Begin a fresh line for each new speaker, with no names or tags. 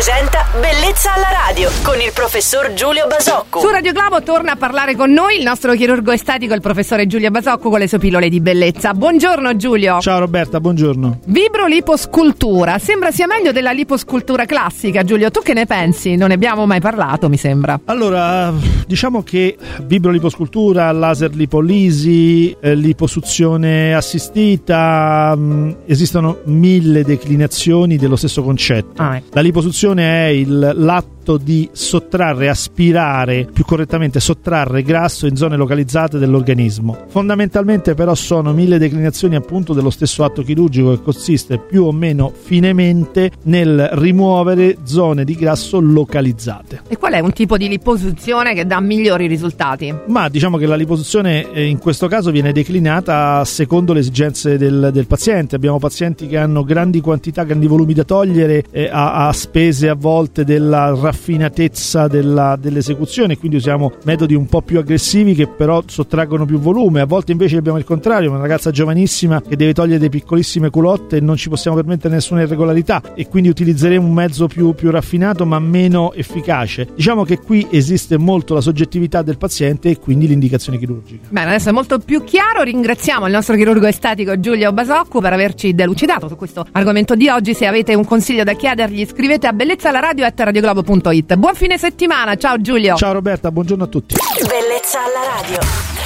presenta Bellezza alla radio con il professor Giulio Basocco.
Su Radio Globo torna a parlare con noi il nostro chirurgo estetico, il professore Giulio Basocco, con le sue pillole di bellezza. Buongiorno Giulio.
Ciao Roberta, buongiorno.
Vibroliposcultura. Sembra sia meglio della liposcultura classica, Giulio. Tu che ne pensi? Non ne abbiamo mai parlato, mi sembra.
Allora, diciamo che vibroliposcultura, laser lipolisi, eh, liposuzione assistita, mh, esistono mille declinazioni dello stesso concetto.
Ah, ecco.
La liposuzione è il, l'atto di sottrarre, aspirare, più correttamente sottrarre grasso in zone localizzate dell'organismo. Fondamentalmente però sono mille declinazioni appunto dello stesso atto chirurgico che consiste più o meno finemente nel rimuovere zone di grasso localizzate.
E qual è un tipo di liposuzione che dà migliori risultati?
Ma diciamo che la liposuzione eh, in questo caso viene declinata secondo le esigenze del, del paziente. Abbiamo pazienti che hanno grandi quantità, grandi volumi da togliere eh, a, a spese a volte della raffinatezza della- dell'esecuzione, quindi usiamo metodi un po' più aggressivi che però sottraggono più volume. A volte invece abbiamo il contrario, una ragazza giovanissima che deve togliere delle piccolissime culotte e non ci possiamo permettere nessuna irregolarità e quindi utilizzeremo un mezzo più, più raffinato ma meno efficace. Diciamo che qui esiste molto la soggettività del paziente e quindi l'indicazione chirurgica.
Bene, adesso è molto più chiaro. Ringraziamo il nostro chirurgo estetico Giulio Basocco per averci delucidato su questo argomento di oggi. Se avete un consiglio da chiedergli, scrivete a bellezzalaradio.radioglobo.it. Buon fine settimana, ciao Giulio.
Ciao Roberta, buongiorno a tutti.
Bellezza alla radio.